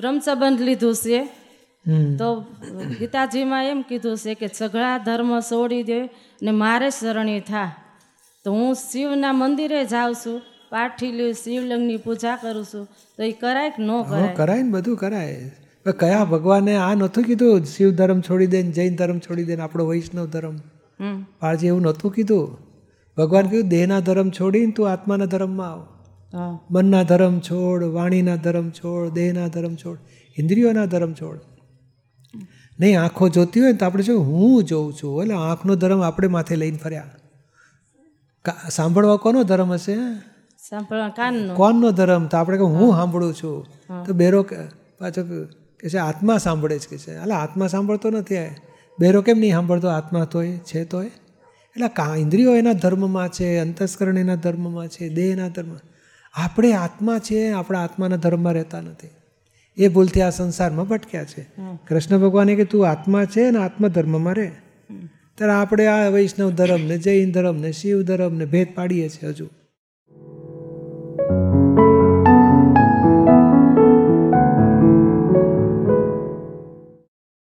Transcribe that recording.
બ્રહ્મસંબંધ લીધું છે. તો ગીતાજીમાં એમ કીધું છે કે સઘળા ધર્મ છોડી દે ને મારે શરણી થા. તો હું શિવના મંદિરે જાઉં છું પાઠી લઉં શિવલિંગની પૂજા કરું છું તો એ કરાય કે ન કરાય? કરાય ને બધું કરાય. કયા ભગવાને આ નહોતું કીધું? શિવ ધર્મ છોડી દે ને જૈન ધર્મ છોડી દે ને આપણો વૈષ્ણવ ધર્મ? હમ. પાળજી એવું નહોતું કીધું? ભગવાન કીધું દેહના ધર્મ છોડીને તું આત્માના ધર્મમાં આવ. મનના ધર્મ છોડ વાણીના ધર્મ છોડ દેહના ધર્મ છોડ ઇન્દ્રિયોના ધર્મ છોડ. નહીં આંખો જોતી હોય ને તો આપણે જો હું જોઉં છું. એટલે આંખનો ધર્મ આપણે માથે લઈને ફર્યા. સાંભળવા કોનો ધર્મ હશે? કોનનો. ધર્મ? તો આપણે કે હું સાંભળું છું. તો બેરો કે- પાછો કે છે આત્મા સાંભળે છે કે છે. એટલે આત્મા સાંભળતો નથી આ. બેરો કેમ નહીં સાંભળતો? આત્મા તોય છે તોય એટલે કા ઇન્દ્રિયો એના ધર્મમાં છે અંતસ્કરણ એના ધર્મમાં છે દેહ એના ધર્મ આપણે આત્મા છે આપણા આત્માના ધર્મમાં રહેતા નથી. એ ભૂલથી આ સંસારમાં ભટક્યા છે. કૃષ્ણ ભગવાને કે તું આત્મા છે ને આત્મધર્મમાં રહે. ત્યારે આપણે આ વૈષ્ણવ ધર્મ ને જૈન ધર્મ ને શિવ ધર્મ ને ભેદ પાડીએ છીએ હજુ.